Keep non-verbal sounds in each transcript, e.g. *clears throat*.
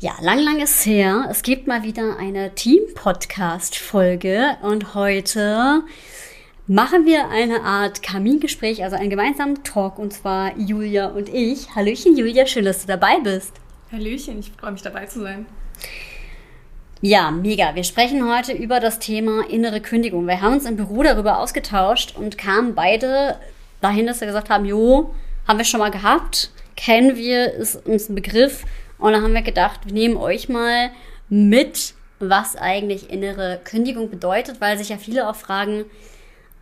Ja, lang, lang ist her. Es gibt mal wieder eine Team-Podcast-Folge und heute machen wir eine Art Kamingespräch, also einen gemeinsamen Talk und zwar Julia und ich. Hallöchen Julia, schön, dass du dabei bist. Hallöchen, ich freue mich dabei zu sein. Ja, mega. Wir sprechen heute über das Thema innere Kündigung. Wir haben uns im Büro darüber ausgetauscht und kamen beide dahin, dass wir gesagt haben, jo, haben wir schon mal gehabt, kennen wir, ist uns ein Begriff und dann haben wir gedacht, wir nehmen euch mal mit, was eigentlich innere Kündigung bedeutet, weil sich ja viele auch fragen,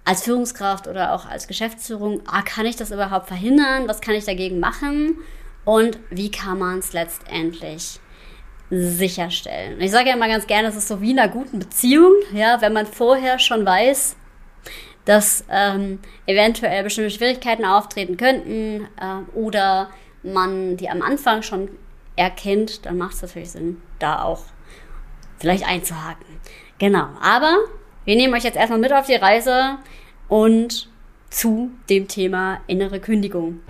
als Führungskraft oder auch als Geschäftsführung, ah, kann ich das überhaupt verhindern? Was kann ich dagegen machen? Und wie kann man es letztendlich sicherstellen? Ich sage ja immer ganz gerne, das ist so wie in einer guten Beziehung, ja, wenn man vorher schon weiß, dass ähm, eventuell bestimmte Schwierigkeiten auftreten könnten äh, oder man die am Anfang schon erkennt, dann macht es natürlich Sinn, da auch vielleicht einzuhaken. Genau, aber wir nehmen euch jetzt erstmal mit auf die Reise und zu dem Thema innere Kündigung.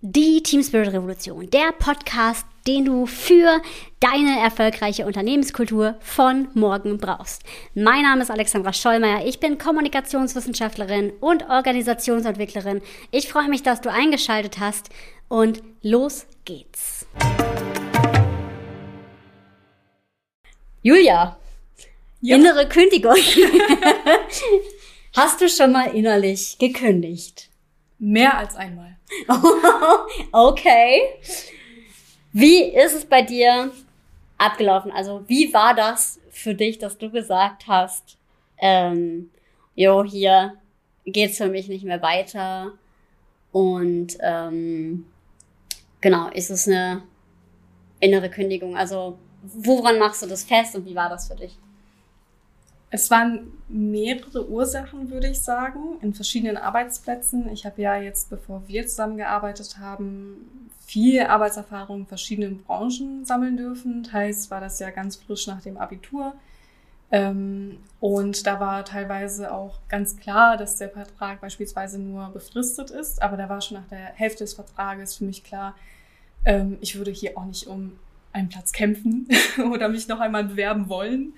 Die Team Spirit Revolution, der Podcast, den du für deine erfolgreiche Unternehmenskultur von morgen brauchst. Mein Name ist Alexandra Schollmeier, ich bin Kommunikationswissenschaftlerin und Organisationsentwicklerin. Ich freue mich, dass du eingeschaltet hast und los geht's. Julia, ja. innere Kündigung. *laughs* Hast du schon mal innerlich gekündigt? Mehr als einmal. *laughs* okay. Wie ist es bei dir abgelaufen? Also wie war das für dich, dass du gesagt hast, ähm, jo, hier geht's für mich nicht mehr weiter und ähm, genau, ist es eine innere Kündigung? Also woran machst du das fest und wie war das für dich? Es waren mehrere Ursachen, würde ich sagen, in verschiedenen Arbeitsplätzen. Ich habe ja jetzt, bevor wir zusammengearbeitet haben, viel Arbeitserfahrung in verschiedenen Branchen sammeln dürfen. Teils war das ja ganz frisch nach dem Abitur. Ähm, und da war teilweise auch ganz klar, dass der Vertrag beispielsweise nur befristet ist. Aber da war schon nach der Hälfte des Vertrages für mich klar, ähm, ich würde hier auch nicht um einen Platz kämpfen *laughs* oder mich noch einmal bewerben wollen.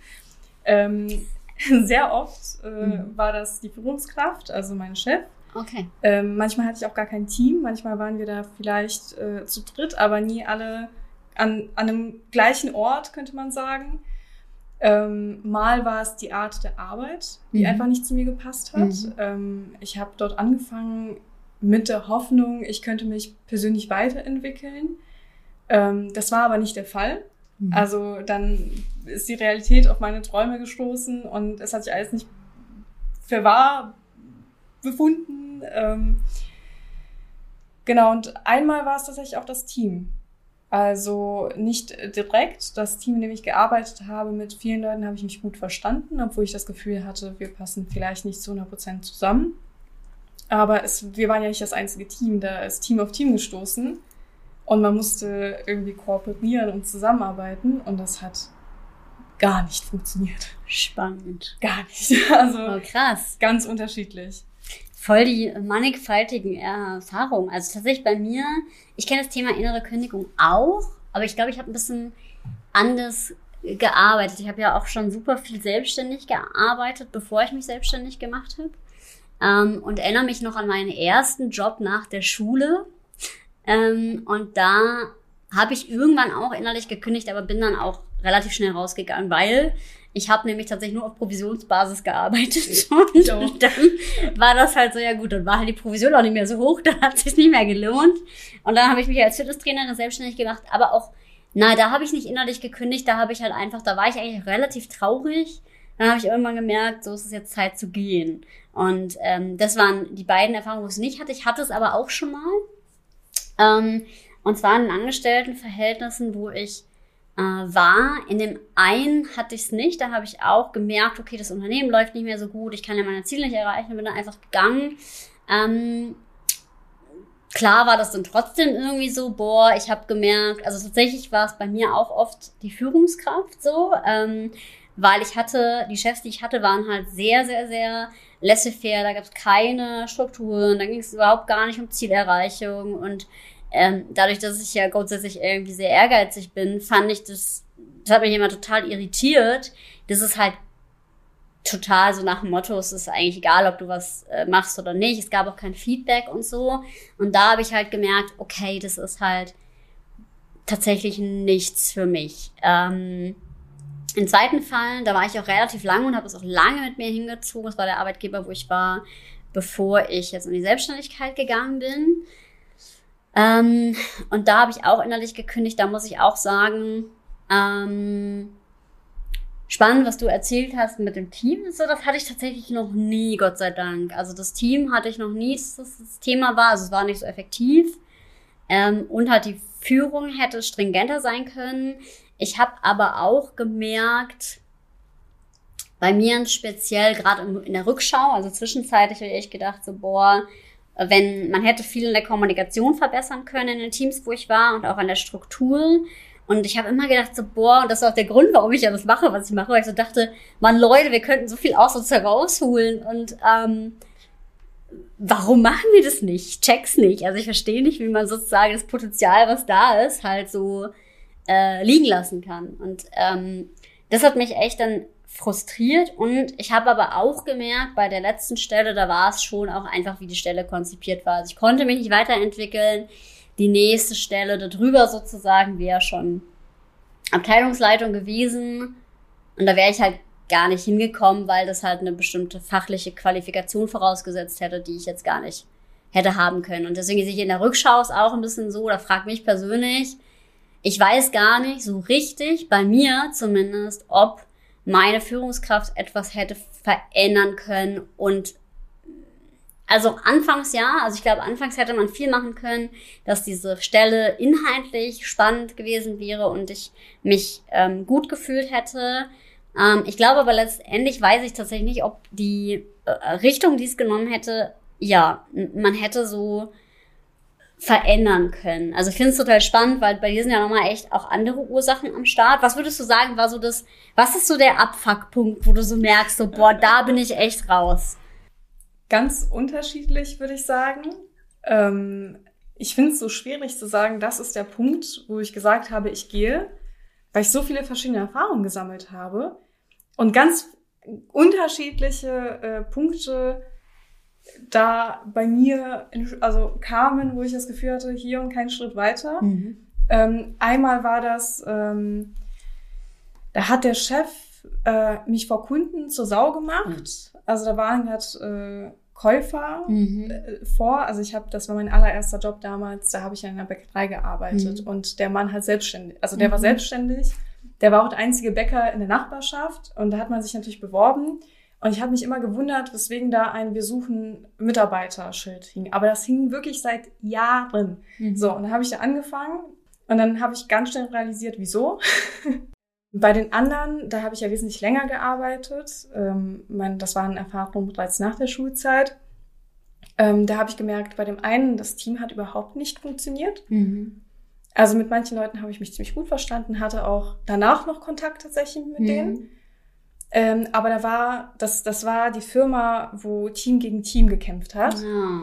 Ähm, *laughs* sehr oft äh, mhm. war das die Führungskraft, also mein Chef. Okay. Ähm, manchmal hatte ich auch gar kein Team, manchmal waren wir da vielleicht äh, zu dritt, aber nie alle an, an einem gleichen Ort, könnte man sagen. Ähm, mal war es die Art der Arbeit, die mhm. einfach nicht zu mir gepasst hat. Mhm. Ähm, ich habe dort angefangen mit der Hoffnung, ich könnte mich persönlich weiterentwickeln. Ähm, das war aber nicht der Fall. Mhm. Also dann ist die Realität auf meine Träume gestoßen und es hat sich alles nicht für wahr befunden. Ähm, genau, und einmal war es tatsächlich auch das Team. Also nicht direkt. Das Team, in dem ich gearbeitet habe, mit vielen Leuten habe ich mich gut verstanden, obwohl ich das Gefühl hatte, wir passen vielleicht nicht zu 100 Prozent zusammen. Aber es, wir waren ja nicht das einzige Team, da ist Team auf Team gestoßen. Und man musste irgendwie kooperieren und zusammenarbeiten. Und das hat gar nicht funktioniert. Spannend. Gar nicht. *laughs* Also oh, krass. Ganz unterschiedlich. Voll die mannigfaltigen Erfahrungen. Also tatsächlich bei mir, ich kenne das Thema innere Kündigung auch, aber ich glaube, ich habe ein bisschen anders gearbeitet. Ich habe ja auch schon super viel selbstständig gearbeitet, bevor ich mich selbstständig gemacht habe. Ähm, und erinnere mich noch an meinen ersten Job nach der Schule. Ähm, und da habe ich irgendwann auch innerlich gekündigt, aber bin dann auch relativ schnell rausgegangen, weil ich habe nämlich tatsächlich nur auf Provisionsbasis gearbeitet. *laughs* Und ja. dann war das halt so, ja gut, dann war halt die Provision auch nicht mehr so hoch, *laughs* dann hat es sich nicht mehr gelohnt. Und dann habe ich mich als Fitnesstrainerin selbstständig gemacht, aber auch, na, da habe ich nicht innerlich gekündigt, da habe ich halt einfach, da war ich eigentlich relativ traurig. Dann habe ich irgendwann gemerkt, so ist es jetzt Zeit zu gehen. Und ähm, das waren die beiden Erfahrungen, wo ich es nicht hatte. Ich hatte es aber auch schon mal. Ähm, und zwar in Angestelltenverhältnissen, wo ich äh, war. In dem einen hatte ich es nicht. Da habe ich auch gemerkt, okay, das Unternehmen läuft nicht mehr so gut. Ich kann ja meine Ziele nicht erreichen. Bin dann einfach gegangen. Ähm, klar war das dann trotzdem irgendwie so, boah, ich habe gemerkt, also tatsächlich war es bei mir auch oft die Führungskraft so, ähm, weil ich hatte, die Chefs, die ich hatte, waren halt sehr, sehr, sehr laissez-faire, da gab es keine Strukturen, da ging es überhaupt gar nicht um Zielerreichung und ähm, dadurch, dass ich ja grundsätzlich irgendwie sehr ehrgeizig bin, fand ich das, das hat mich immer total irritiert. Das ist halt total so nach dem Motto, es ist eigentlich egal, ob du was äh, machst oder nicht. Es gab auch kein Feedback und so. Und da habe ich halt gemerkt, okay, das ist halt tatsächlich nichts für mich. Ähm, Im zweiten Fall, da war ich auch relativ lange und habe es auch lange mit mir hingezogen. Das war der Arbeitgeber, wo ich war, bevor ich jetzt in die Selbstständigkeit gegangen bin. Ähm, und da habe ich auch innerlich gekündigt. Da muss ich auch sagen, ähm, spannend, was du erzählt hast mit dem Team. So, das hatte ich tatsächlich noch nie, Gott sei Dank. Also das Team hatte ich noch nie, dass das, Thema war. Also es war nicht so effektiv. Ähm, und halt die Führung hätte stringenter sein können. Ich habe aber auch gemerkt, bei mir speziell gerade in der Rückschau, also zwischenzeitlich habe ich gedacht, so boah, wenn man hätte viel in der Kommunikation verbessern können in den Teams, wo ich war und auch an der Struktur. Und ich habe immer gedacht, so, boah, und das ist auch der Grund, warum ich ja das mache, was ich mache, weil ich so dachte, man, Leute, wir könnten so viel aus uns herausholen und ähm, warum machen wir das nicht? Ich check's nicht. Also ich verstehe nicht, wie man sozusagen das Potenzial, was da ist, halt so äh, liegen lassen kann. Und ähm, das hat mich echt dann frustriert und ich habe aber auch gemerkt, bei der letzten Stelle, da war es schon auch einfach, wie die Stelle konzipiert war. Also ich konnte mich nicht weiterentwickeln. Die nächste Stelle darüber sozusagen wäre schon Abteilungsleitung gewesen. Und da wäre ich halt gar nicht hingekommen, weil das halt eine bestimmte fachliche Qualifikation vorausgesetzt hätte, die ich jetzt gar nicht hätte haben können. Und deswegen sehe ich in der Rückschau es auch ein bisschen so, oder frag mich persönlich, ich weiß gar nicht so richtig, bei mir zumindest, ob meine Führungskraft etwas hätte verändern können und also anfangs ja, also ich glaube, anfangs hätte man viel machen können, dass diese Stelle inhaltlich spannend gewesen wäre und ich mich ähm, gut gefühlt hätte. Ähm, ich glaube aber letztendlich weiß ich tatsächlich nicht, ob die äh, Richtung, die es genommen hätte, ja, man hätte so verändern können. Also ich finde es total spannend, weil bei dir sind ja nochmal echt auch andere Ursachen am Start. Was würdest du sagen, war so das, was ist so der Abfuckpunkt, wo du so merkst, so, boah, da bin ich echt raus? Ganz unterschiedlich, würde ich sagen. Ähm, ich finde es so schwierig zu sagen, das ist der Punkt, wo ich gesagt habe, ich gehe, weil ich so viele verschiedene Erfahrungen gesammelt habe und ganz unterschiedliche äh, Punkte da bei mir also kamen, wo ich das Gefühl hatte, hier und keinen Schritt weiter. Mhm. Ähm, einmal war das, ähm, da hat der Chef äh, mich vor Kunden zur Sau gemacht. Mhm. Also da waren gerade äh, Käufer mhm. äh, vor. Also ich habe, das war mein allererster Job damals, da habe ich in einer Bäckerei gearbeitet mhm. und der Mann hat selbstständig, also der war mhm. selbstständig. Der war auch der einzige Bäcker in der Nachbarschaft und da hat man sich natürlich beworben. Und ich habe mich immer gewundert, weswegen da ein Wir suchen Mitarbeiter-Schild hing. Aber das hing wirklich seit Jahren. Mhm. So, und dann habe ich da angefangen und dann habe ich ganz schnell realisiert, wieso. *laughs* Bei den anderen, da habe ich ja wesentlich länger gearbeitet. Ähm, mein, das waren Erfahrungen bereits nach der Schulzeit. Ähm, da habe ich gemerkt, bei dem einen, das Team hat überhaupt nicht funktioniert. Mhm. Also mit manchen Leuten habe ich mich ziemlich gut verstanden, hatte auch danach noch Kontakt tatsächlich mit mhm. denen. Ähm, aber da war, das, das war die Firma, wo Team gegen Team gekämpft hat. Ja.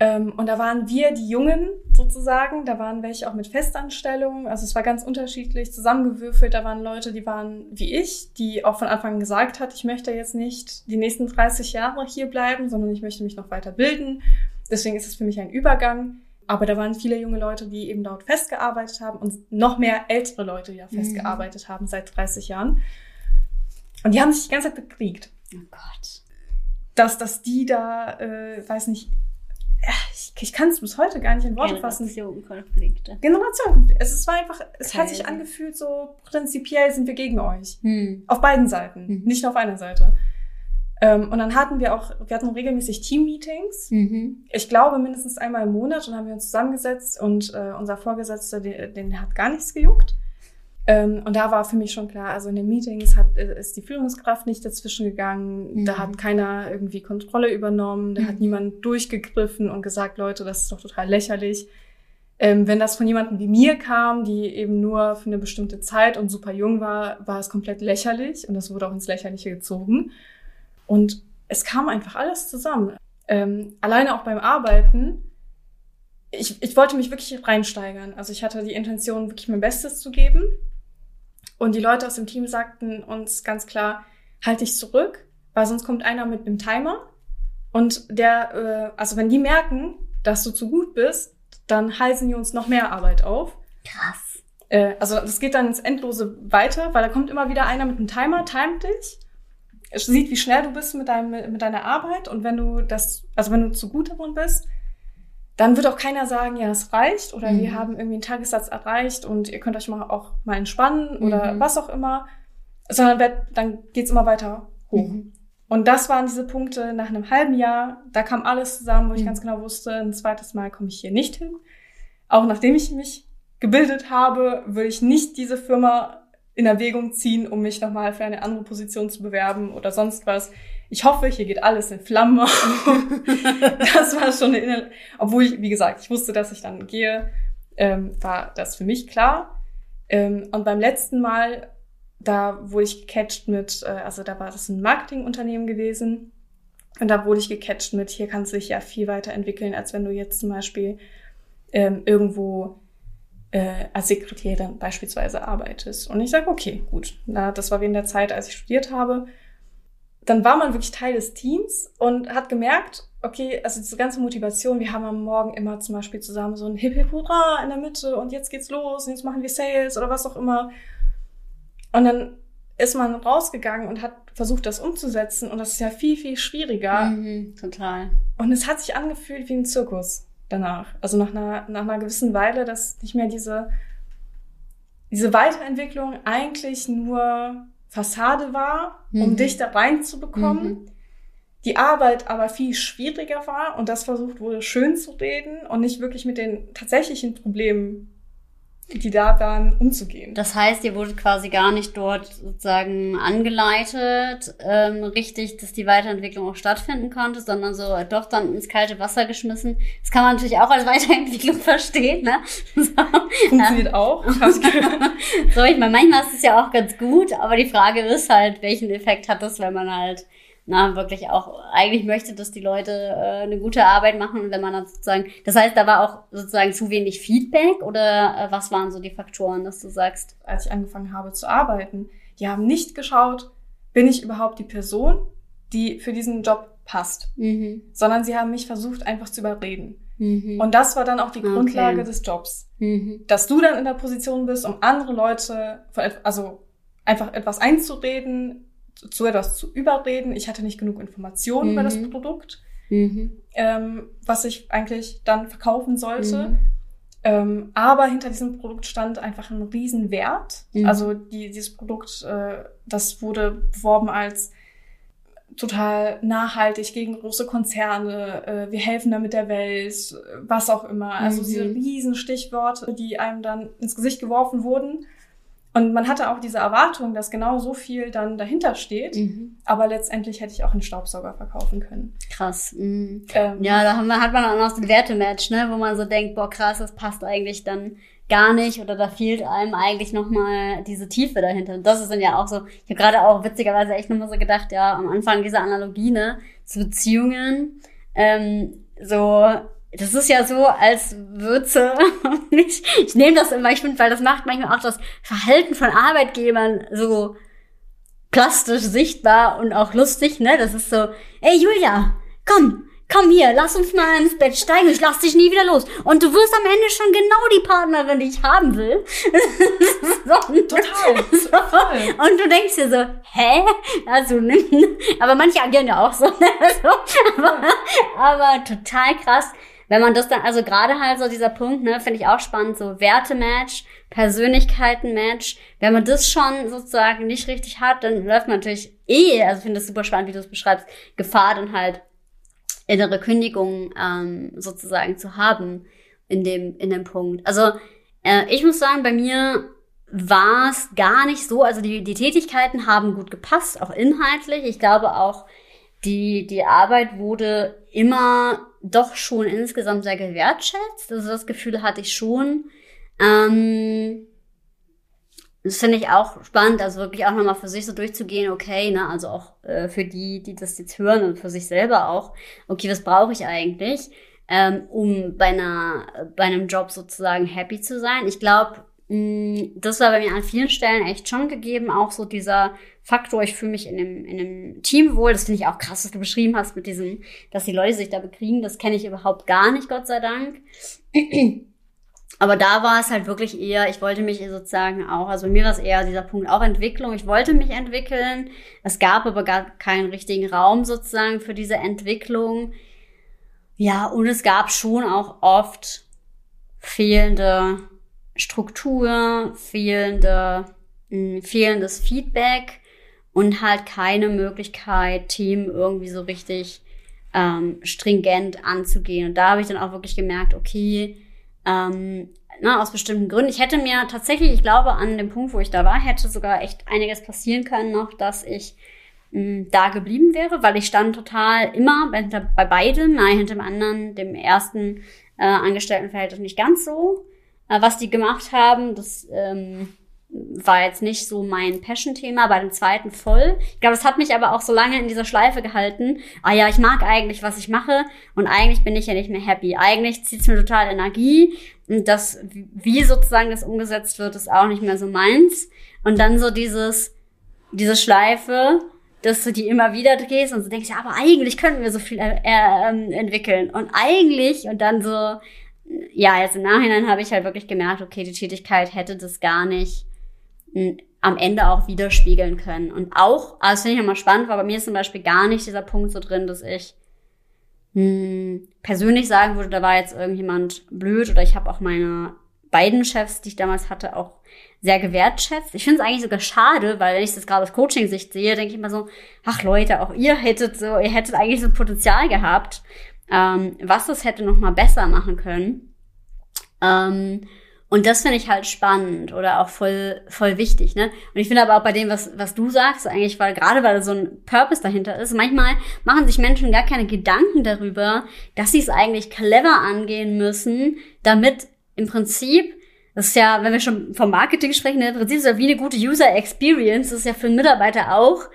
Ähm, und da waren wir die Jungen sozusagen, da waren welche auch mit Festanstellungen, also es war ganz unterschiedlich zusammengewürfelt. Da waren Leute, die waren wie ich, die auch von Anfang an gesagt hat, ich möchte jetzt nicht die nächsten 30 Jahre hier bleiben, sondern ich möchte mich noch weiter bilden. Deswegen ist es für mich ein Übergang. Aber da waren viele junge Leute, die eben dort festgearbeitet haben und noch mehr ältere Leute, die da mhm. festgearbeitet haben seit 30 Jahren. Und die haben sich die ganze Zeit bekriegt. Oh Gott. Dass, dass die da, äh, weiß nicht, ich, ich kann es bis heute gar nicht in Worte fassen. Generationenkonflikte. Generationenkonflikte. Es, war einfach, es okay. hat sich angefühlt so, prinzipiell sind wir gegen euch. Hm. Auf beiden Seiten, mhm. nicht nur auf einer Seite. Ähm, und dann hatten wir auch, wir hatten regelmäßig Team-Meetings. Mhm. Ich glaube mindestens einmal im Monat und haben wir uns zusammengesetzt und äh, unser Vorgesetzter, den, den hat gar nichts gejuckt. Ähm, und da war für mich schon klar, also in den Meetings hat, äh, ist die Führungskraft nicht dazwischen gegangen, mhm. da hat keiner irgendwie Kontrolle übernommen, da mhm. hat niemand durchgegriffen und gesagt, Leute, das ist doch total lächerlich. Ähm, wenn das von jemandem wie mir kam, die eben nur für eine bestimmte Zeit und super jung war, war es komplett lächerlich und das wurde auch ins Lächerliche gezogen. Und es kam einfach alles zusammen. Ähm, alleine auch beim Arbeiten ich, ich wollte mich wirklich reinsteigern. Also ich hatte die Intention, wirklich mein Bestes zu geben. Und die Leute aus dem Team sagten uns ganz klar, halt dich zurück, weil sonst kommt einer mit einem Timer. Und der, äh, also wenn die merken, dass du zu gut bist, dann heißen die uns noch mehr Arbeit auf. Krass. Äh, also das geht dann ins Endlose weiter, weil da kommt immer wieder einer mit einem Timer, timet dich, sieht, wie schnell du bist mit, deinem, mit deiner Arbeit und wenn du das, also wenn du zu gut darin bist, dann wird auch keiner sagen, ja, es reicht oder mhm. wir haben irgendwie einen Tagessatz erreicht und ihr könnt euch mal auch mal entspannen oder mhm. was auch immer, sondern wird, dann geht's immer weiter hoch. Mhm. Und das waren diese Punkte nach einem halben Jahr, da kam alles zusammen, wo ich mhm. ganz genau wusste, ein zweites Mal komme ich hier nicht hin. Auch nachdem ich mich gebildet habe, würde ich nicht diese Firma in Erwägung ziehen, um mich nochmal für eine andere Position zu bewerben oder sonst was. Ich hoffe, hier geht alles in Flammen. *laughs* das war schon eine, obwohl ich, wie gesagt, ich wusste, dass ich dann gehe, ähm, war das für mich klar. Ähm, und beim letzten Mal, da wurde ich gecatcht mit, äh, also da war das ein Marketingunternehmen gewesen. Und da wurde ich gecatcht mit, hier kannst du dich ja viel weiterentwickeln, als wenn du jetzt zum Beispiel ähm, irgendwo äh, als Sekretärin beispielsweise arbeitest. Und ich sage, okay, gut. Na, das war während der Zeit, als ich studiert habe. Dann war man wirklich Teil des Teams und hat gemerkt, okay, also diese ganze Motivation, wir haben am Morgen immer zum Beispiel zusammen so ein Hip Hip Hurra in der Mitte und jetzt geht's los und jetzt machen wir Sales oder was auch immer. Und dann ist man rausgegangen und hat versucht, das umzusetzen und das ist ja viel, viel schwieriger. Mhm, total. Und es hat sich angefühlt wie ein Zirkus danach. Also nach einer, nach einer gewissen Weile, dass nicht mehr diese, diese Weiterentwicklung eigentlich nur Fassade war, um mhm. dich da reinzubekommen. Mhm. Die Arbeit aber viel schwieriger war und das versucht wurde, schön zu reden und nicht wirklich mit den tatsächlichen Problemen die da waren, umzugehen. Das heißt, ihr wurdet quasi gar nicht dort sozusagen angeleitet, ähm, richtig, dass die Weiterentwicklung auch stattfinden konnte, sondern so doch dann ins kalte Wasser geschmissen. Das kann man natürlich auch als Weiterentwicklung *laughs* verstehen, ne? *laughs* So, Funktioniert ähm, auch. *laughs* so, ich meine, manchmal ist es ja auch ganz gut, aber die Frage ist halt, welchen Effekt hat das, wenn man halt na, wirklich auch eigentlich möchte, dass die Leute äh, eine gute Arbeit machen und wenn man dann sozusagen, das heißt, da war auch sozusagen zu wenig Feedback oder äh, was waren so die Faktoren, dass du sagst? Als ich angefangen habe zu arbeiten, die haben nicht geschaut, bin ich überhaupt die Person, die für diesen Job passt, mhm. sondern sie haben mich versucht einfach zu überreden. Mhm. Und das war dann auch die Grundlage okay. des Jobs, mhm. dass du dann in der Position bist, um andere Leute, also einfach etwas einzureden, zu etwas zu überreden. Ich hatte nicht genug Informationen mhm. über das mhm. Produkt, mhm. ähm, was ich eigentlich dann verkaufen sollte. Mhm. Ähm, aber hinter diesem Produkt stand einfach ein Riesenwert. Mhm. Also die, dieses Produkt, äh, das wurde beworben als total nachhaltig gegen große Konzerne, äh, wir helfen damit der Welt, was auch immer. Also diese mhm. riesen Stichworte, die einem dann ins Gesicht geworfen wurden. Und man hatte auch diese Erwartung, dass genau so viel dann dahinter steht. Mhm. Aber letztendlich hätte ich auch einen Staubsauger verkaufen können. Krass. Mhm. Ähm, ja, da man, hat man auch noch so ein Wertematch, ne, wo man so denkt, boah, krass, das passt eigentlich dann gar nicht oder da fehlt einem eigentlich nochmal diese Tiefe dahinter. Und das ist dann ja auch so, ich habe gerade auch witzigerweise echt nochmal so gedacht, ja, am Anfang dieser Analogie, ne, zu Beziehungen, ähm, so das ist ja so, als Würze. *laughs* ich, ich nehme das immer, ich finde, weil das macht manchmal auch das Verhalten von Arbeitgebern so plastisch sichtbar und auch lustig, ne? Das ist so, ey Julia, komm, komm hier, lass uns mal ins Bett steigen, ich lass dich nie wieder los. Und du wirst am Ende schon genau die Partnerin, die ich haben will. so, *laughs* total, so. total. Und du denkst dir so, hä? Also, *laughs* aber manche agieren ja auch so. Ne? aber, aber total krass wenn man das dann, also gerade halt so dieser Punkt, ne, finde ich auch spannend, so Wertematch, Persönlichkeitenmatch, wenn man das schon sozusagen nicht richtig hat, dann läuft man natürlich eh, also finde das super spannend, wie du es beschreibst, Gefahr dann halt innere Kündigung ähm, sozusagen zu haben in dem, in dem Punkt. Also äh, ich muss sagen, bei mir war es gar nicht so, also die, die Tätigkeiten haben gut gepasst, auch inhaltlich. Ich glaube auch, die, die Arbeit wurde immer doch schon insgesamt sehr gewertschätzt. Also das Gefühl hatte ich schon. Ähm, das finde ich auch spannend, also wirklich auch nochmal für sich so durchzugehen, okay, ne, also auch äh, für die, die das jetzt hören und für sich selber auch, okay, was brauche ich eigentlich? ähm, um bei einer bei einem Job sozusagen happy zu sein. Ich glaube, das war bei mir an vielen Stellen echt schon gegeben, auch so dieser Faktor, ich fühle mich in einem, in einem Team wohl. Das finde ich auch krass, was du beschrieben hast mit diesem, dass die Leute sich da bekriegen. Das kenne ich überhaupt gar nicht, Gott sei Dank. *clears throat* Aber da war es halt wirklich eher, ich wollte mich sozusagen auch, also mir war es eher dieser Punkt auch Entwicklung. Ich wollte mich entwickeln. Es gab aber gar keinen richtigen Raum sozusagen für diese Entwicklung. Ja, und es gab schon auch oft fehlende Struktur, fehlende, mh, fehlendes Feedback und halt keine Möglichkeit, Themen irgendwie so richtig ähm, stringent anzugehen. Und da habe ich dann auch wirklich gemerkt, okay, ähm, na, aus bestimmten Gründen. Ich hätte mir tatsächlich, ich glaube, an dem Punkt, wo ich da war, hätte sogar echt einiges passieren können noch, dass ich mh, da geblieben wäre, weil ich stand total immer bei, bei beidem, nein, hinter dem anderen, dem ersten äh, Angestelltenverhältnis nicht ganz so. Äh, was die gemacht haben, das ähm, war jetzt nicht so mein Passion-Thema, bei dem zweiten voll. Ich glaube, es hat mich aber auch so lange in dieser Schleife gehalten. Ah ja, ich mag eigentlich, was ich mache und eigentlich bin ich ja nicht mehr happy. Eigentlich zieht es mir total Energie und das, wie sozusagen das umgesetzt wird, ist auch nicht mehr so meins. Und dann so dieses, diese Schleife, dass du die immer wieder drehst und so denkst, ja, aber eigentlich könnten wir so viel äh, äh, entwickeln und eigentlich und dann so, ja, jetzt im Nachhinein habe ich halt wirklich gemerkt, okay, die Tätigkeit hätte das gar nicht am Ende auch widerspiegeln können. Und auch, also finde ich immer spannend, weil bei mir ist zum Beispiel gar nicht dieser Punkt so drin, dass ich mh, hm, persönlich sagen würde, da war jetzt irgendjemand blöd oder ich habe auch meine beiden Chefs, die ich damals hatte, auch sehr gewertschätzt. Ich finde es eigentlich sogar schade, weil wenn ich das gerade aus Coaching-Sicht sehe, denke ich immer so, ach Leute, auch ihr hättet so, ihr hättet eigentlich so Potenzial gehabt, ähm, was das hätte noch mal besser machen können. Ähm, und das finde ich halt spannend oder auch voll, voll wichtig, ne? Und ich finde aber auch bei dem, was, was du sagst, eigentlich, weil gerade weil so ein Purpose dahinter ist, manchmal machen sich Menschen gar keine Gedanken darüber, dass sie es eigentlich clever angehen müssen, damit im Prinzip, das ist ja, wenn wir schon vom Marketing sprechen, ne, im Prinzip ist ja wie eine gute User Experience, das ist ja für einen Mitarbeiter auch,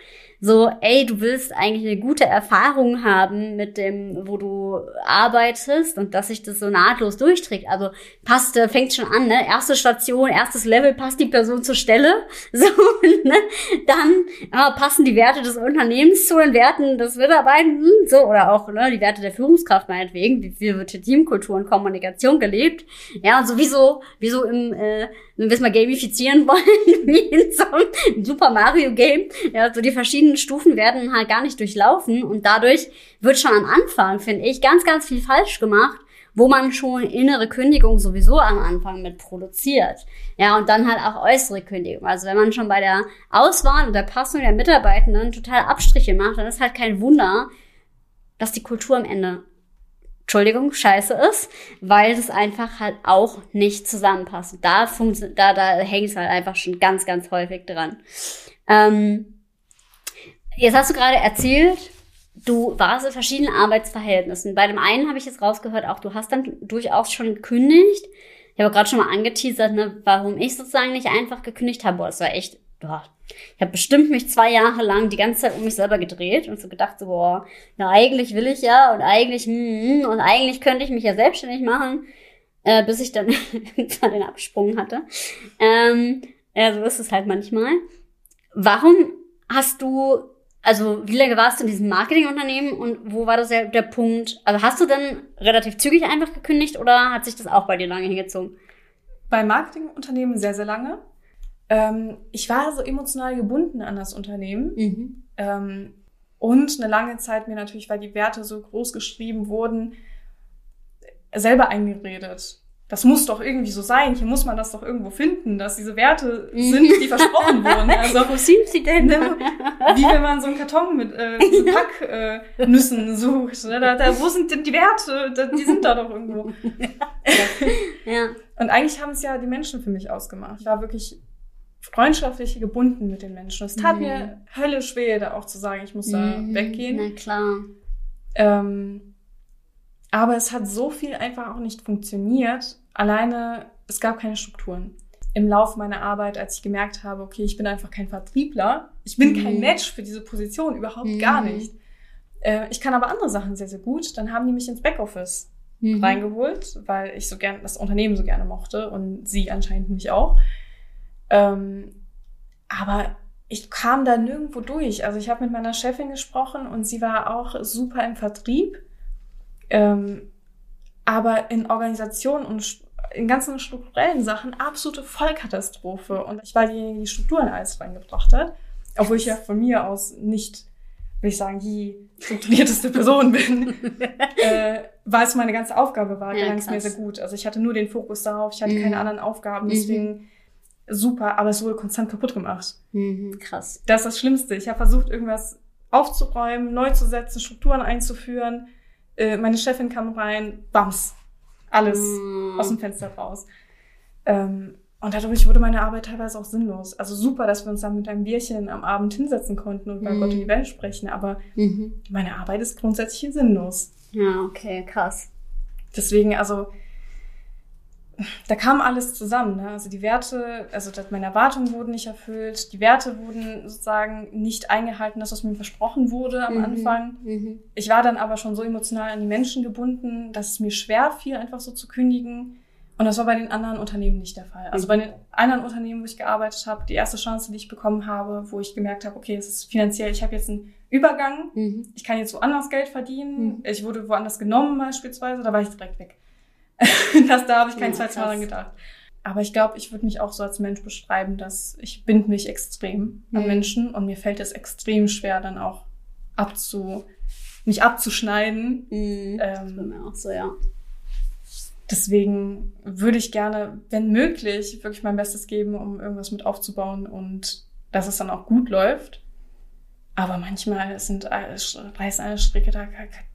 so, ey, du willst eigentlich eine gute Erfahrung haben mit dem, wo du arbeitest und dass sich das so nahtlos durchträgt. Also passt, äh, fängt schon an, ne? Erste Station, erstes Level, passt die Person zur Stelle. *laughs* So, ne? Dann äh, passen die Werte des Unternehmens zu den Werten des Mitarbeitenden, so, oder auch ne, die Werte der Führungskraft meinetwegen, wie viel wird Teamkultur und Kommunikation gelebt. Ja, sowieso, wie so im, äh, wenn wir es mal gamifizieren wollen, *laughs* wie in so einem Super Mario Game, ja, so die verschiedenen Stufen werden halt gar nicht durchlaufen und dadurch wird schon am Anfang, finde ich, ganz, ganz viel falsch gemacht, wo man schon innere Kündigung sowieso am Anfang mit produziert. Ja, und dann halt auch äußere Kündigung. Also wenn man schon bei der Auswahl und der Passung der Mitarbeitenden total Abstriche macht, dann ist halt kein Wunder, dass die Kultur am Ende Entschuldigung, scheiße ist, weil das einfach halt auch nicht zusammenpasst. Da, da, da hängt es halt einfach schon ganz, ganz häufig dran. Ähm, jetzt hast du gerade erzählt, du warst in verschiedenen Arbeitsverhältnissen. Bei dem einen habe ich jetzt rausgehört, auch du hast dann durchaus schon gekündigt. Ich habe gerade schon mal angeteasert, ne, warum ich sozusagen nicht einfach gekündigt habe. Boah, das war echt boah, ich habe bestimmt mich zwei Jahre lang die ganze Zeit um mich selber gedreht und so gedacht, so, boah, na eigentlich will ich ja und eigentlich, hm, und eigentlich könnte ich mich ja selbstständig machen, äh, bis ich dann *laughs* den Absprung hatte. Ähm, ja, so ist es halt manchmal. Warum hast du, also wie lange warst du in diesem Marketingunternehmen und wo war das der, der Punkt? Also hast du dann relativ zügig einfach gekündigt oder hat sich das auch bei dir lange hingezogen? Bei Marketingunternehmen sehr, sehr lange. Ähm, ich war so emotional gebunden an das Unternehmen. Mhm. Ähm, und eine lange Zeit mir natürlich, weil die Werte so groß geschrieben wurden, selber eingeredet. Das muss doch irgendwie so sein. Hier muss man das doch irgendwo finden, dass diese Werte sind, die *laughs* versprochen wurden. Also, Wo sind sie denn? Ne, wie wenn man so einen Karton mit äh, *laughs* so Packnüssen äh, sucht. Ne? Da, da, wo sind denn die Werte? Da, die sind da doch irgendwo. *laughs* ja. Und eigentlich haben es ja die Menschen für mich ausgemacht. Ich war wirklich freundschaftlich gebunden mit den Menschen. Es tat mhm. mir höllisch weh, da auch zu sagen, ich muss da mhm. weggehen. Na klar. Ähm, aber es hat so viel einfach auch nicht funktioniert. Alleine, es gab keine Strukturen. Im Laufe meiner Arbeit, als ich gemerkt habe, okay, ich bin einfach kein Vertriebler, ich bin mhm. kein Match für diese Position, überhaupt gar mhm. nicht. Äh, ich kann aber andere Sachen sehr, sehr gut, dann haben die mich ins Backoffice mhm. reingeholt, weil ich so gern das Unternehmen so gerne mochte und sie anscheinend mich auch. Ähm, aber ich kam da nirgendwo durch. Also ich habe mit meiner Chefin gesprochen und sie war auch super im Vertrieb. Ähm, aber in Organisation und in ganzen strukturellen Sachen absolute Vollkatastrophe. Und ich war diejenige, die Strukturen alles reingebracht hat. Obwohl ich ja von mir aus nicht, will ich sagen, die strukturierteste Person bin. *laughs* äh, weil es meine ganze Aufgabe war, ja, gelang es mir sehr gut. Also ich hatte nur den Fokus darauf, ich hatte mhm. keine anderen Aufgaben, deswegen mhm. Super, aber es wurde konstant kaputt gemacht. Mhm, krass. Das ist das Schlimmste. Ich habe versucht, irgendwas aufzuräumen, neu zu setzen, Strukturen einzuführen. Äh, meine Chefin kam rein, bams, alles mm. aus dem Fenster raus. Ähm, und dadurch wurde meine Arbeit teilweise auch sinnlos. Also super, dass wir uns dann mit einem Bierchen am Abend hinsetzen konnten und über mm. Gott und die Welt sprechen, aber mhm. meine Arbeit ist grundsätzlich sinnlos. Ja, okay, krass. Deswegen, also da kam alles zusammen. Ne? Also die Werte, also meine Erwartungen wurden nicht erfüllt, die Werte wurden sozusagen nicht eingehalten, das, was mir versprochen wurde am mhm. Anfang. Mhm. Ich war dann aber schon so emotional an die Menschen gebunden, dass es mir schwer fiel, einfach so zu kündigen. Und das war bei den anderen Unternehmen nicht der Fall. Also bei den anderen Unternehmen, wo ich gearbeitet habe, die erste Chance, die ich bekommen habe, wo ich gemerkt habe, okay, es ist finanziell, ich habe jetzt einen Übergang, mhm. ich kann jetzt woanders Geld verdienen, mhm. ich wurde woanders genommen beispielsweise, da war ich direkt weg. *laughs* das, da habe ich kein ja, zweites Mal dran gedacht. Aber ich glaube, ich würde mich auch so als Mensch beschreiben, dass ich bind mich extrem mhm. an Menschen und mir fällt es extrem schwer, dann auch abzu, mich abzuschneiden. Mhm. Ähm, mir auch so, ja. Deswegen würde ich gerne, wenn möglich, wirklich mein Bestes geben, um irgendwas mit aufzubauen und dass es dann auch gut läuft. Aber manchmal sind reißen eine Stricke da,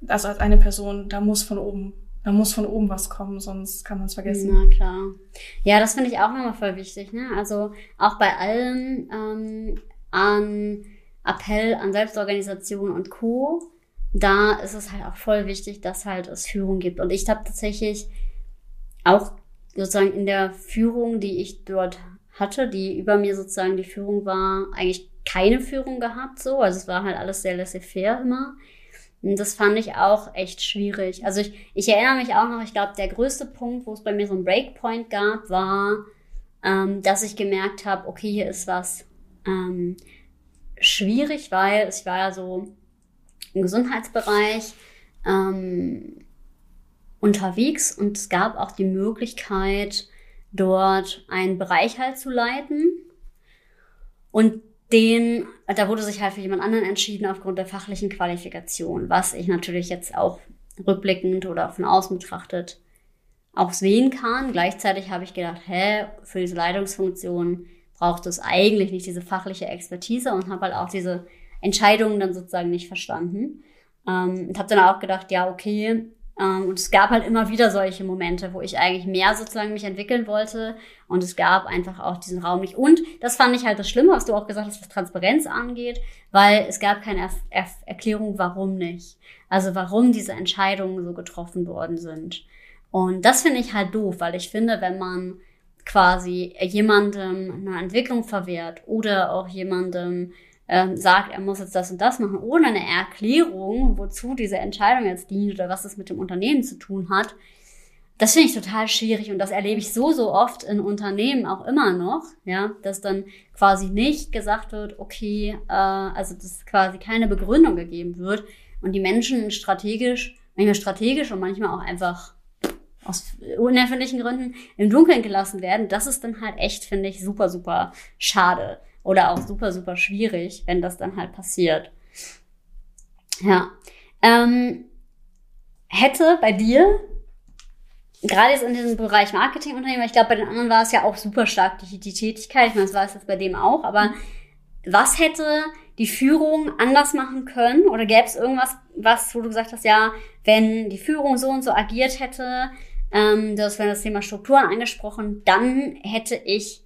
also als eine Person, da muss von oben da muss von oben was kommen, sonst kann man es vergessen. Na klar. Ja, das finde ich auch immer voll wichtig. Ne? Also auch bei allen ähm, an Appell an Selbstorganisation und Co. Da ist es halt auch voll wichtig, dass halt es Führung gibt. Und ich habe tatsächlich auch sozusagen in der Führung, die ich dort hatte, die über mir sozusagen die Führung war, eigentlich keine Führung gehabt so. Also es war halt alles sehr laissez-faire immer. Und das fand ich auch echt schwierig. Also ich, ich erinnere mich auch noch, ich glaube, der größte Punkt, wo es bei mir so einen Breakpoint gab, war, ähm, dass ich gemerkt habe, okay, hier ist was ähm, schwierig, weil ich war ja so im Gesundheitsbereich ähm, unterwegs und es gab auch die Möglichkeit, dort einen Bereich halt zu leiten. Und den, da wurde sich halt für jemand anderen entschieden aufgrund der fachlichen Qualifikation, was ich natürlich jetzt auch rückblickend oder von außen betrachtet auch sehen kann. Gleichzeitig habe ich gedacht, hä, für diese Leitungsfunktion braucht es eigentlich nicht diese fachliche Expertise und habe halt auch diese Entscheidungen dann sozusagen nicht verstanden. Ähm, und habe dann auch gedacht, ja, okay, und es gab halt immer wieder solche Momente, wo ich eigentlich mehr sozusagen mich entwickeln wollte. Und es gab einfach auch diesen Raum nicht. Und das fand ich halt das Schlimme, was du auch gesagt hast, was Transparenz angeht, weil es gab keine er er Erklärung, warum nicht. Also warum diese Entscheidungen so getroffen worden sind. Und das finde ich halt doof, weil ich finde, wenn man quasi jemandem eine Entwicklung verwehrt oder auch jemandem ähm, sagt, er muss jetzt das und das machen, ohne eine Erklärung, wozu diese Entscheidung jetzt dient oder was es mit dem Unternehmen zu tun hat, das finde ich total schwierig und das erlebe ich so, so oft in Unternehmen auch immer noch, ja, dass dann quasi nicht gesagt wird, okay, äh, also dass quasi keine Begründung gegeben wird und die Menschen strategisch, manchmal strategisch und manchmal auch einfach aus unerfindlichen Gründen im Dunkeln gelassen werden. Das ist dann halt echt, finde ich, super, super schade. Oder auch super, super schwierig, wenn das dann halt passiert. Ja. Ähm, hätte bei dir, gerade jetzt in diesem Bereich Marketingunternehmen, ich glaube, bei den anderen war es ja auch super stark die, die Tätigkeit, ich meine, das war es jetzt bei dem auch, aber was hätte die Führung anders machen können? Oder gäbe es irgendwas, was, wo du gesagt hast, ja, wenn die Führung so und so agiert hätte, ähm, du hast das Thema Strukturen angesprochen, dann hätte ich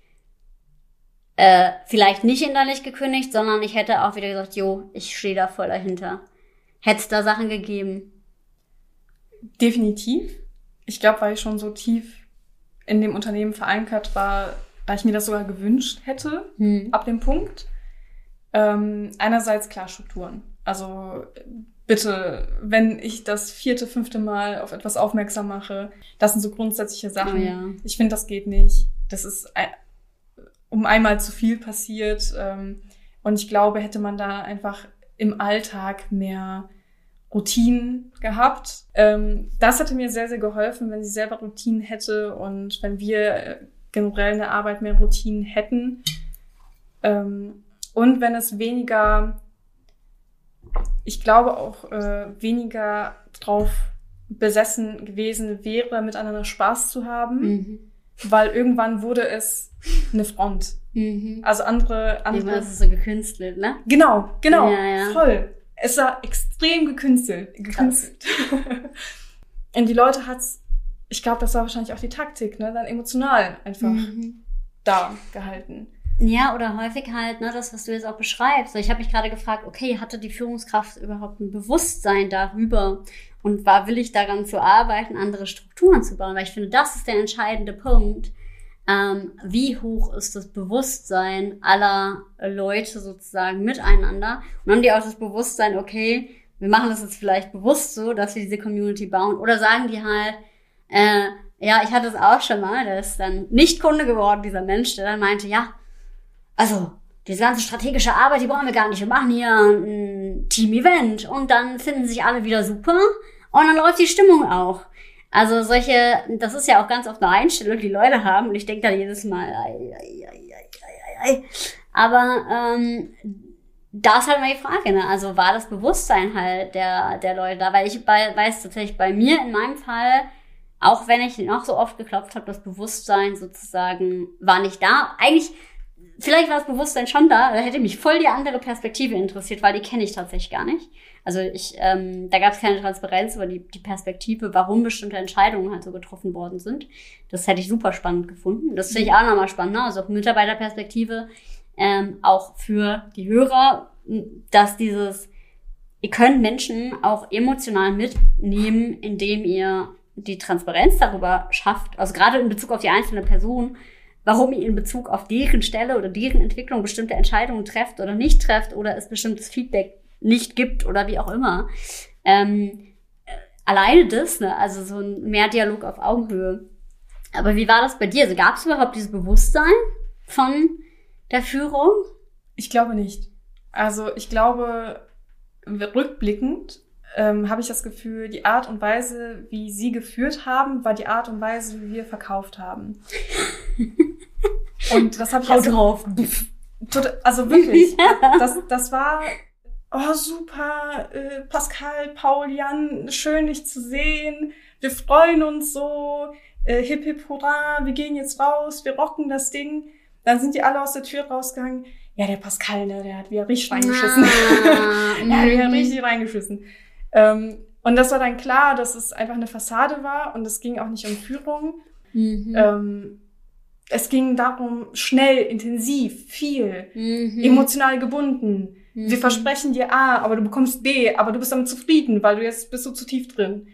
äh, vielleicht nicht innerlich gekündigt, sondern ich hätte auch wieder gesagt, jo, ich stehe da voll dahinter. Hätte es da Sachen gegeben? Definitiv. Ich glaube, weil ich schon so tief in dem Unternehmen verankert war, da ich mir das sogar gewünscht hätte, hm. ab dem Punkt. Ähm, einerseits klar Strukturen. Also bitte, wenn ich das vierte, fünfte Mal auf etwas aufmerksam mache, das sind so grundsätzliche Sachen. Oh ja. Ich finde, das geht nicht. Das ist ein, um einmal zu viel passiert. Ähm, und ich glaube, hätte man da einfach im Alltag mehr Routinen gehabt. Ähm, das hätte mir sehr, sehr geholfen, wenn sie selber Routinen hätte und wenn wir äh, generell in der Arbeit mehr Routinen hätten. Ähm, und wenn es weniger, ich glaube auch äh, weniger drauf besessen gewesen wäre, miteinander Spaß zu haben, Mhm. weil irgendwann wurde es eine Front. Mhm. Also andere, andere. ist es so gekünstelt, ne? Genau, genau, Ja, ja. voll. Es war extrem gekünstelt. gekünstelt. *laughs* Und die Leute hat's, ich glaube, das war wahrscheinlich auch die Taktik, ne, dann emotional einfach Mhm. da gehalten. Ja, oder häufig halt, ne, das, was du jetzt auch beschreibst. So, Ich habe mich gerade gefragt, okay, hatte die Führungskraft überhaupt ein Bewusstsein darüber und war willig daran zu arbeiten, andere Strukturen zu bauen? Weil ich finde, das ist der entscheidende Punkt. Ähm, wie hoch ist das Bewusstsein aller Leute sozusagen miteinander? Und haben die auch das Bewusstsein, okay, wir machen das jetzt vielleicht bewusst so, dass wir diese Community bauen? Oder sagen die halt, äh, ja, ich hatte es auch schon mal, der ist dann nicht Kunde geworden, dieser Mensch, der dann meinte, ja, also, diese ganze strategische Arbeit, die brauchen wir gar nicht. Wir machen hier ein Team-Event und dann finden sich alle wieder super und dann läuft die Stimmung auch. Also solche, das ist ja auch ganz oft eine Einstellung, die Leute haben und ich denke dann jedes Mal, ei, ei, ei, ei, ei, ei. aber ähm, da ist halt mal die Frage, ne? Also war das Bewusstsein halt der, der Leute da? Weil ich bei, weiß tatsächlich bei mir in meinem Fall, auch wenn ich noch so oft geklopft habe, das Bewusstsein sozusagen war nicht da. Eigentlich, vielleicht war das Bewusstsein schon da, da hätte mich voll die andere Perspektive interessiert, weil die kenne ich tatsächlich gar nicht. Also ich, ähm, da gab es keine Transparenz über die, die Perspektive, warum bestimmte Entscheidungen halt so getroffen worden sind. Das hätte ich super spannend gefunden. Das finde ich auch nochmal spannend, ne? also auf Mitarbeiterperspektive, ähm, auch für die Hörer, dass dieses, ihr könnt Menschen auch emotional mitnehmen, indem ihr die Transparenz darüber schafft, also gerade in Bezug auf die einzelne Person, warum ihr in Bezug auf deren Stelle oder deren Entwicklung bestimmte Entscheidungen trefft oder nicht trefft oder es bestimmtes Feedback nicht gibt oder wie auch immer. Ähm, äh, alleine das, ne? also so ein mehr Dialog auf Augenhöhe. Aber wie war das bei dir? Also gab es überhaupt dieses Bewusstsein von der Führung? Ich glaube nicht. Also ich glaube, rückblickend ähm, habe ich das Gefühl, die Art und Weise, wie sie geführt haben, war die Art und Weise, wie wir verkauft haben. *laughs* Und *laughs* das habe ich Hau also, drauf. *laughs* Also wirklich, *laughs* das, das war oh super, äh, Pascal, Paul, Jan, schön dich zu sehen. Wir freuen uns so, äh, hip hip hurra, wir gehen jetzt raus, wir rocken das Ding. Dann sind die alle aus der Tür rausgegangen. Ja, der Pascal, ne, der hat wieder richtig reingeschissen. Ah, er hat wieder mhm. richtig reingeschissen. Ähm, und das war dann klar, dass es einfach eine Fassade war und es ging auch nicht um Führung. Mhm. Ähm, es ging darum, schnell, intensiv, viel, Mhm. emotional gebunden. Wir Mhm. versprechen dir A, aber du bekommst B, aber du bist damit zufrieden, weil du jetzt bist so zu tief drin.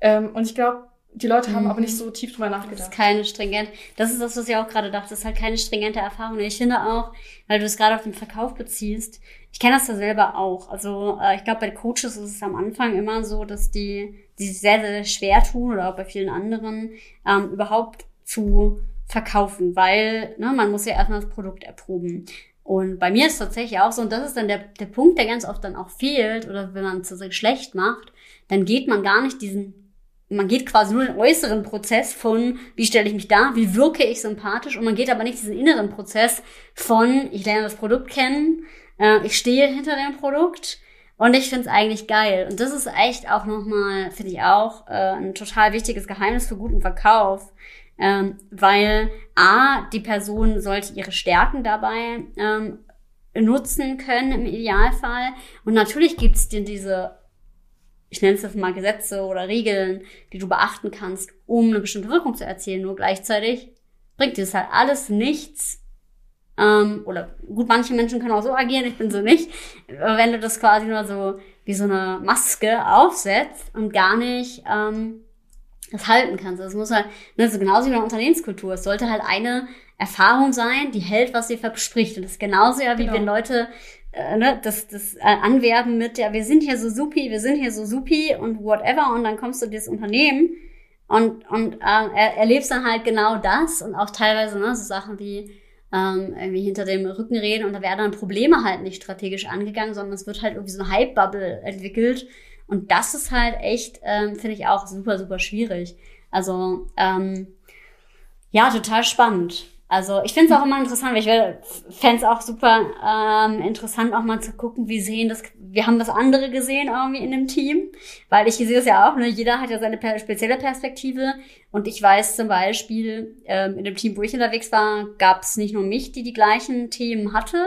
Ähm, und ich glaube, die Leute haben Mhm. aber nicht so tief drüber Das ist nachgedacht. keine stringent. Das ist das, was ich auch gerade dachte. Das ist halt keine stringente Erfahrung. Ich finde auch, weil du es gerade auf den Verkauf beziehst, ich kenne das ja selber auch. Also äh, ich glaube, bei Coaches ist es am Anfang immer so, dass die, die sich sehr, sehr schwer tun oder auch bei vielen anderen, ähm, überhaupt zu verkaufen, weil ne, man muss ja erstmal das Produkt erproben. Und bei mir ist es tatsächlich auch so, und das ist dann der, der Punkt, der ganz oft dann auch fehlt, oder wenn man es so schlecht macht, dann geht man gar nicht diesen man geht quasi nur den äußeren Prozess von, wie stelle ich mich da, wie wirke ich sympathisch und man geht aber nicht diesen inneren Prozess von, ich lerne das Produkt kennen, äh, ich stehe hinter dem Produkt und ich finde es eigentlich geil. Und das ist echt auch nochmal, finde ich auch, äh, ein total wichtiges Geheimnis für guten Verkauf. Ähm, weil A, die Person sollte ihre Stärken dabei ähm, nutzen können im Idealfall. Und natürlich gibt's dir diese ich nenne es jetzt mal Gesetze oder Regeln, die du beachten kannst, um eine bestimmte Wirkung zu erzielen. Nur gleichzeitig bringt dir das halt alles nichts. Ähm, oder gut, manche Menschen können auch so agieren, ich bin so nicht. Wenn du das quasi nur so wie so eine Maske aufsetzt und gar nicht ähm, das halten kannst. Das muss halt, ne, so genauso wie eine Unternehmenskultur. Es sollte halt eine Erfahrung sein, die hält, was sie verspricht. Und das ist genauso ja, wie genau. wenn Leute äh, ne, das, das äh, anwerben mit, ja, wir sind hier so supi, wir sind hier so supi und whatever. Und dann kommst du in dieses Unternehmen und, und äh, erlebst dann halt genau das und auch teilweise ne, so Sachen wie ähm, irgendwie hinter dem Rücken reden und da werden dann Probleme halt nicht strategisch angegangen, sondern es wird halt irgendwie so eine Hype-Bubble entwickelt. Und das ist halt echt, ähm, finde ich auch super, super schwierig. Also, ähm, ja, total spannend. Also ich finde es auch immer interessant, weil ich fände es auch super ähm, interessant, auch mal zu gucken, wie sehen das, wir haben das andere gesehen irgendwie in dem Team, weil ich sehe es ja auch, ne, jeder hat ja seine per spezielle Perspektive und ich weiß zum Beispiel, ähm, in dem Team, wo ich unterwegs war, gab es nicht nur mich, die die gleichen Themen hatte,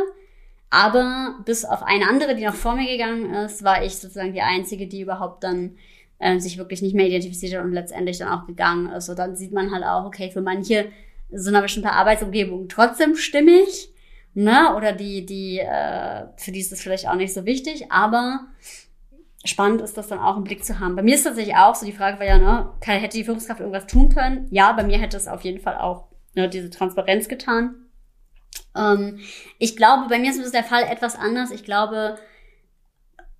aber bis auf eine andere, die noch vor mir gegangen ist, war ich sozusagen die Einzige, die überhaupt dann äh, sich wirklich nicht mehr identifiziert hat und letztendlich dann auch gegangen ist. Und dann sieht man halt auch, okay, für manche so einer bestimmten Arbeitsumgebung trotzdem stimmig, ne? Oder die, die, äh, für die ist das vielleicht auch nicht so wichtig, aber spannend ist das dann auch im Blick zu haben. Bei mir ist tatsächlich auch so, die Frage war ja, ne, hätte die Führungskraft irgendwas tun können? Ja, bei mir hätte es auf jeden Fall auch ne, diese Transparenz getan. Ähm, ich glaube, bei mir ist der Fall etwas anders. Ich glaube,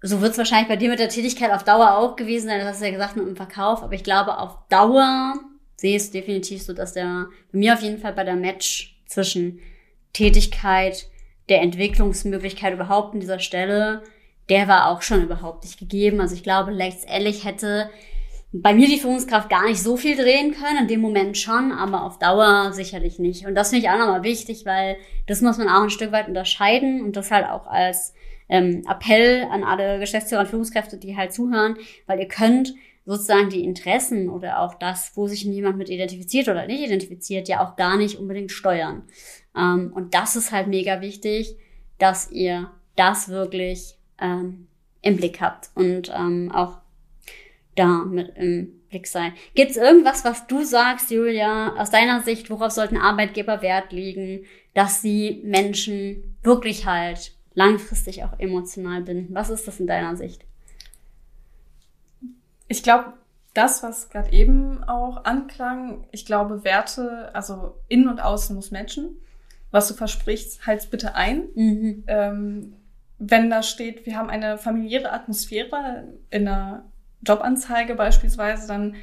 so wird es wahrscheinlich bei dir mit der Tätigkeit auf Dauer auch gewesen sein, das hast du ja gesagt mit dem Verkauf, aber ich glaube, auf Dauer sehe es definitiv so, dass der, bei mir auf jeden Fall bei der Match zwischen Tätigkeit, der Entwicklungsmöglichkeit überhaupt an dieser Stelle, der war auch schon überhaupt nicht gegeben. Also ich glaube, letztendlich hätte bei mir die Führungskraft gar nicht so viel drehen können, in dem Moment schon, aber auf Dauer sicherlich nicht. Und das finde ich auch nochmal wichtig, weil das muss man auch ein Stück weit unterscheiden und das halt auch als ähm, Appell an alle Geschäftsführer und Führungskräfte, die halt zuhören, weil ihr könnt sozusagen die Interessen oder auch das, wo sich jemand mit identifiziert oder nicht identifiziert, ja auch gar nicht unbedingt steuern. Ähm, und das ist halt mega wichtig, dass ihr das wirklich ähm, im Blick habt und ähm, auch da mit im Blick seid. Gibt es irgendwas, was du sagst, Julia, aus deiner Sicht, worauf sollten Arbeitgeber Wert legen, dass sie Menschen wirklich halt langfristig auch emotional binden? Was ist das in deiner Sicht? Ich glaube, das, was gerade eben auch anklang, ich glaube, Werte, also innen und außen muss matchen. Was du versprichst, halt's bitte ein. Mhm. Ähm, wenn da steht, wir haben eine familiäre Atmosphäre in einer Jobanzeige beispielsweise, dann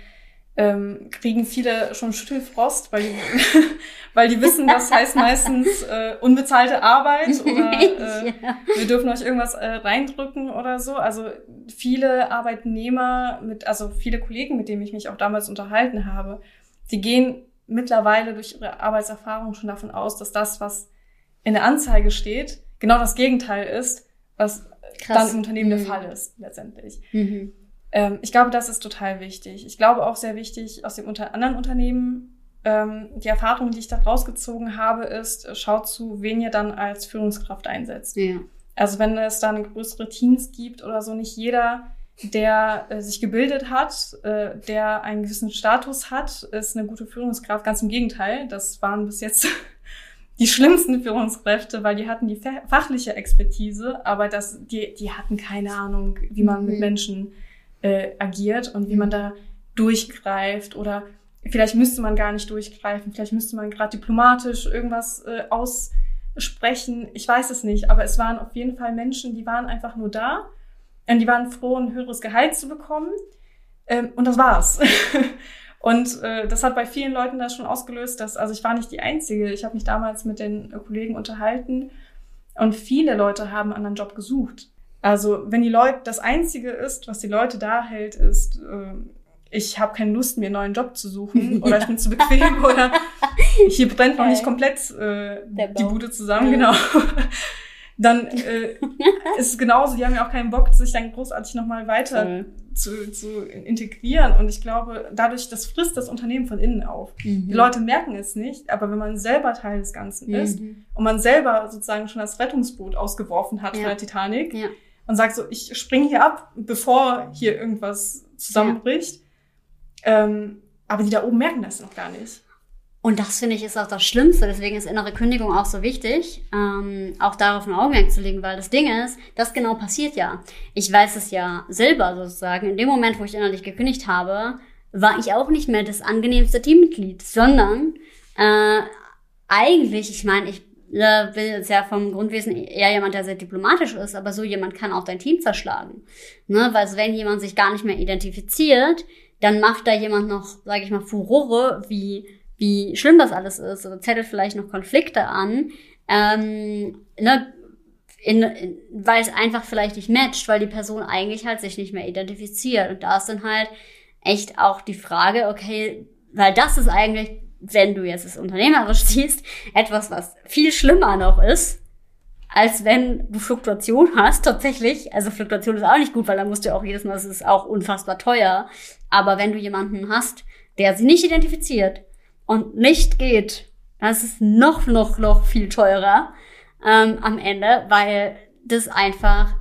ähm, kriegen viele schon Schüttelfrost, weil die, *laughs* weil die wissen, das heißt meistens äh, unbezahlte Arbeit *laughs* oder äh, ja. wir dürfen euch irgendwas äh, reindrücken oder so. Also viele Arbeitnehmer mit, also viele Kollegen, mit denen ich mich auch damals unterhalten habe, die gehen mittlerweile durch ihre Arbeitserfahrung schon davon aus, dass das, was in der Anzeige steht, genau das Gegenteil ist, was Krass. dann im Unternehmen mhm. der Fall ist, letztendlich. Mhm. Ähm, ich glaube, das ist total wichtig. Ich glaube auch sehr wichtig aus dem unter anderen Unternehmen. Ähm, die Erfahrung, die ich da rausgezogen habe, ist, schaut zu, wen ihr dann als Führungskraft einsetzt. Ja. Also wenn es dann größere Teams gibt oder so, nicht jeder, der äh, sich gebildet hat, äh, der einen gewissen Status hat, ist eine gute Führungskraft. Ganz im Gegenteil, das waren bis jetzt *laughs* die schlimmsten Führungskräfte, weil die hatten die fachliche Expertise, aber das, die, die hatten keine Ahnung, wie man mhm. mit Menschen äh, agiert und wie man da durchgreift oder vielleicht müsste man gar nicht durchgreifen, vielleicht müsste man gerade diplomatisch irgendwas äh, aussprechen. Ich weiß es nicht, aber es waren auf jeden Fall Menschen, die waren einfach nur da und die waren froh, ein höheres Gehalt zu bekommen. Ähm, und das war's. *laughs* und äh, das hat bei vielen Leuten das schon ausgelöst, dass, also ich war nicht die Einzige. Ich habe mich damals mit den Kollegen unterhalten und viele Leute haben einen anderen Job gesucht. Also wenn die Leute, das Einzige ist, was die Leute da hält, ist, äh, ich habe keine Lust, mir einen neuen Job zu suchen *laughs* oder ich bin zu bequem oder hier brennt noch nicht komplett äh, die Bude zusammen, genau. *laughs* dann *laughs* äh, ist es genauso, die haben ja auch keinen Bock, sich dann großartig nochmal weiter mhm. zu, zu integrieren. Und ich glaube, dadurch, das frisst das Unternehmen von innen auf. Mhm. Die Leute merken es nicht, aber wenn man selber Teil des Ganzen mhm. ist und man selber sozusagen schon das Rettungsboot ausgeworfen hat ja. von der Titanic, ja und sagt so, ich springe hier ab, bevor hier irgendwas zusammenbricht. Ja. Ähm, aber die da oben merken das noch gar nicht. Und das finde ich ist auch das Schlimmste. Deswegen ist innere Kündigung auch so wichtig, ähm, auch darauf ein Augenmerk zu legen, weil das Ding ist, das genau passiert ja. Ich weiß es ja selber sozusagen. In dem Moment, wo ich innerlich gekündigt habe, war ich auch nicht mehr das angenehmste Teammitglied, sondern äh, eigentlich, ich meine, ich äh, bin jetzt ja vom Grundwesen eher jemand, der sehr diplomatisch ist, aber so jemand kann auch dein Team zerschlagen. Ne? Weil wenn jemand sich gar nicht mehr identifiziert, dann macht da jemand noch, sage ich mal, Furore, wie, wie schlimm das alles ist, oder zettelt vielleicht noch Konflikte an, ähm, ne? in, in, weil es einfach vielleicht nicht matcht, weil die Person eigentlich halt sich nicht mehr identifiziert. Und da ist dann halt echt auch die Frage, okay, weil das ist eigentlich wenn du jetzt es unternehmerisch *laughs* siehst, etwas, was viel schlimmer noch ist, als wenn du Fluktuation hast, tatsächlich. Also Fluktuation ist auch nicht gut, weil dann musst du auch jedes Mal, es ist auch unfassbar teuer. Aber wenn du jemanden hast, der sich nicht identifiziert und nicht geht, dann ist es noch, noch, noch viel teurer ähm, am Ende, weil das einfach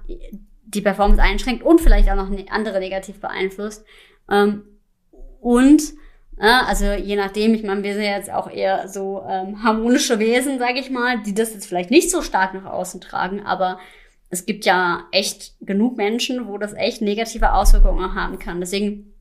die Performance einschränkt und vielleicht auch noch andere negativ beeinflusst. Ähm, und also je nachdem, ich meine, wir sind jetzt auch eher so ähm, harmonische Wesen, sage ich mal, die das jetzt vielleicht nicht so stark nach außen tragen, aber es gibt ja echt genug Menschen, wo das echt negative Auswirkungen haben kann. Deswegen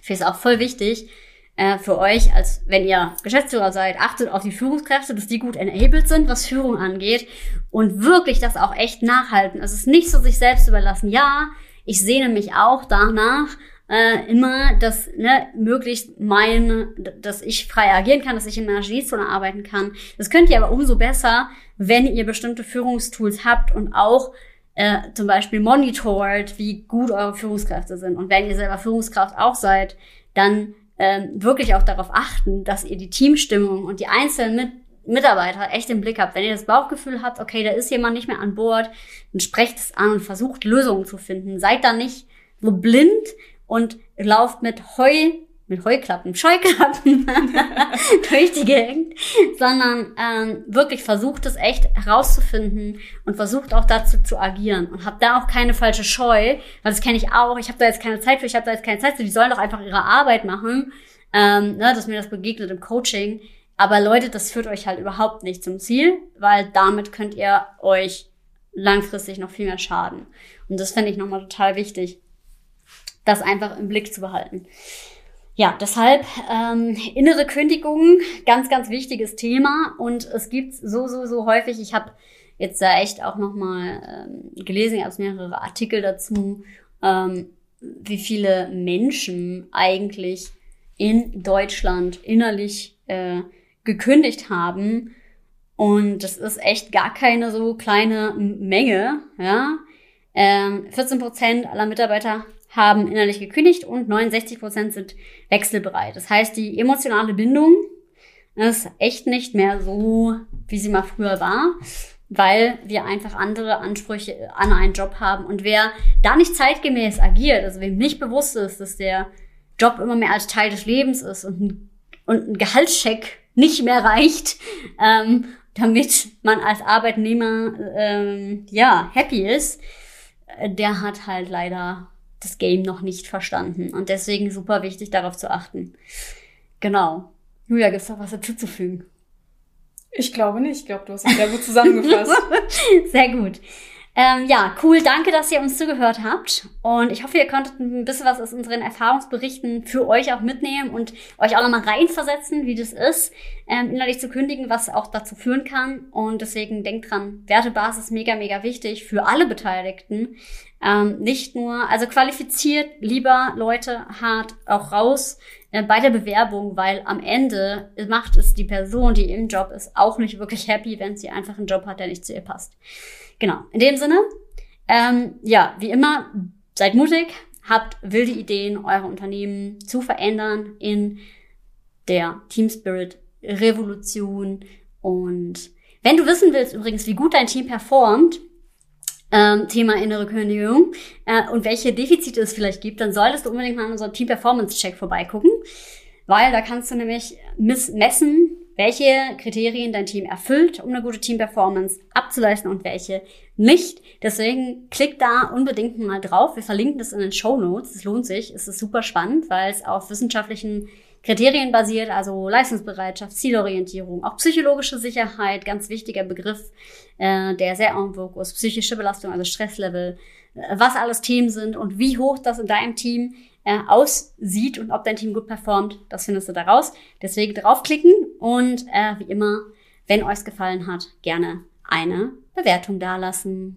finde ich es auch voll wichtig äh, für euch, als wenn ihr Geschäftsführer seid, achtet auf die Führungskräfte, dass die gut enabled sind, was Führung angeht und wirklich das auch echt nachhalten. Also es ist nicht so sich selbst überlassen. Ja, ich sehne mich auch danach, äh, immer, dass ne, möglichst mein, dass ich frei agieren kann, dass ich in meiner Geniezone arbeiten kann. Das könnt ihr aber umso besser, wenn ihr bestimmte Führungstools habt und auch äh, zum Beispiel monitort, wie gut eure Führungskräfte sind. Und wenn ihr selber Führungskraft auch seid, dann ähm, wirklich auch darauf achten, dass ihr die Teamstimmung und die einzelnen mit Mitarbeiter echt im Blick habt. Wenn ihr das Bauchgefühl habt, okay, da ist jemand nicht mehr an Bord, dann sprecht es an und versucht Lösungen zu finden. Seid da nicht so blind, und lauft mit Heu, mit Heuklappen, Scheuklappen *laughs* durch die Gegend, sondern ähm, wirklich versucht es echt herauszufinden und versucht auch dazu zu agieren und habt da auch keine falsche Scheu, weil das kenne ich auch. Ich habe da jetzt keine Zeit für, ich habe da jetzt keine Zeit für. Die sollen doch einfach ihre Arbeit machen. Ähm, ne, dass mir das begegnet im Coaching. Aber Leute, das führt euch halt überhaupt nicht zum Ziel, weil damit könnt ihr euch langfristig noch viel mehr schaden. Und das finde ich nochmal total wichtig das einfach im Blick zu behalten. Ja, deshalb ähm, innere Kündigung, ganz, ganz wichtiges Thema und es gibt so, so, so häufig. Ich habe jetzt da echt auch noch mal ähm, gelesen, ich habe mehrere Artikel dazu, ähm, wie viele Menschen eigentlich in Deutschland innerlich äh, gekündigt haben. Und das ist echt gar keine so kleine Menge. Ja, ähm, 14 Prozent aller Mitarbeiter haben innerlich gekündigt und 69 Prozent sind wechselbereit. Das heißt, die emotionale Bindung ist echt nicht mehr so, wie sie mal früher war, weil wir einfach andere Ansprüche an einen Job haben. Und wer da nicht zeitgemäß agiert, also wem nicht bewusst ist, dass der Job immer mehr als Teil des Lebens ist und ein, und ein Gehaltscheck nicht mehr reicht, ähm, damit man als Arbeitnehmer ähm, ja happy ist, äh, der hat halt leider das Game noch nicht verstanden. Und deswegen super wichtig, darauf zu achten. Genau. Julia, gibt's noch was dazu zu fügen? Ich glaube nicht. Ich glaube, du hast es sehr gut zusammengefasst. *laughs* sehr gut. Ähm, ja, cool. Danke, dass ihr uns zugehört habt. Und ich hoffe, ihr konntet ein bisschen was aus unseren Erfahrungsberichten für euch auch mitnehmen und euch auch nochmal reinversetzen, wie das ist, ähm, innerlich zu kündigen, was auch dazu führen kann. Und deswegen denkt dran, Wertebasis mega, mega wichtig für alle Beteiligten. Ähm, nicht nur, also qualifiziert lieber Leute hart auch raus äh, bei der Bewerbung, weil am Ende macht es die Person, die im Job ist, auch nicht wirklich happy, wenn sie einfach einen Job hat, der nicht zu ihr passt. Genau, in dem Sinne, ähm, ja, wie immer, seid mutig, habt wilde Ideen, eure Unternehmen zu verändern in der Team Spirit Revolution und wenn du wissen willst übrigens, wie gut dein Team performt, ähm, Thema innere Kündigung äh, und welche Defizite es vielleicht gibt, dann solltest du unbedingt mal in unserem Team Performance Check vorbeigucken, weil da kannst du nämlich messen, welche Kriterien dein Team erfüllt, um eine gute Team Performance abzuleisten und welche nicht. Deswegen klick da unbedingt mal drauf. Wir verlinken das in den Show Notes. Es lohnt sich. Es ist super spannend, weil es auf wissenschaftlichen Kriterien basiert, also Leistungsbereitschaft, Zielorientierung, auch psychologische Sicherheit, ganz wichtiger Begriff, äh, der sehr en vogue ist, psychische Belastung, also Stresslevel, äh, was alles Themen sind und wie hoch das in deinem Team äh, aussieht und ob dein Team gut performt, das findest du da raus. Deswegen draufklicken und äh, wie immer Wenn euch gefallen hat, gerne eine Bewertung dalassen.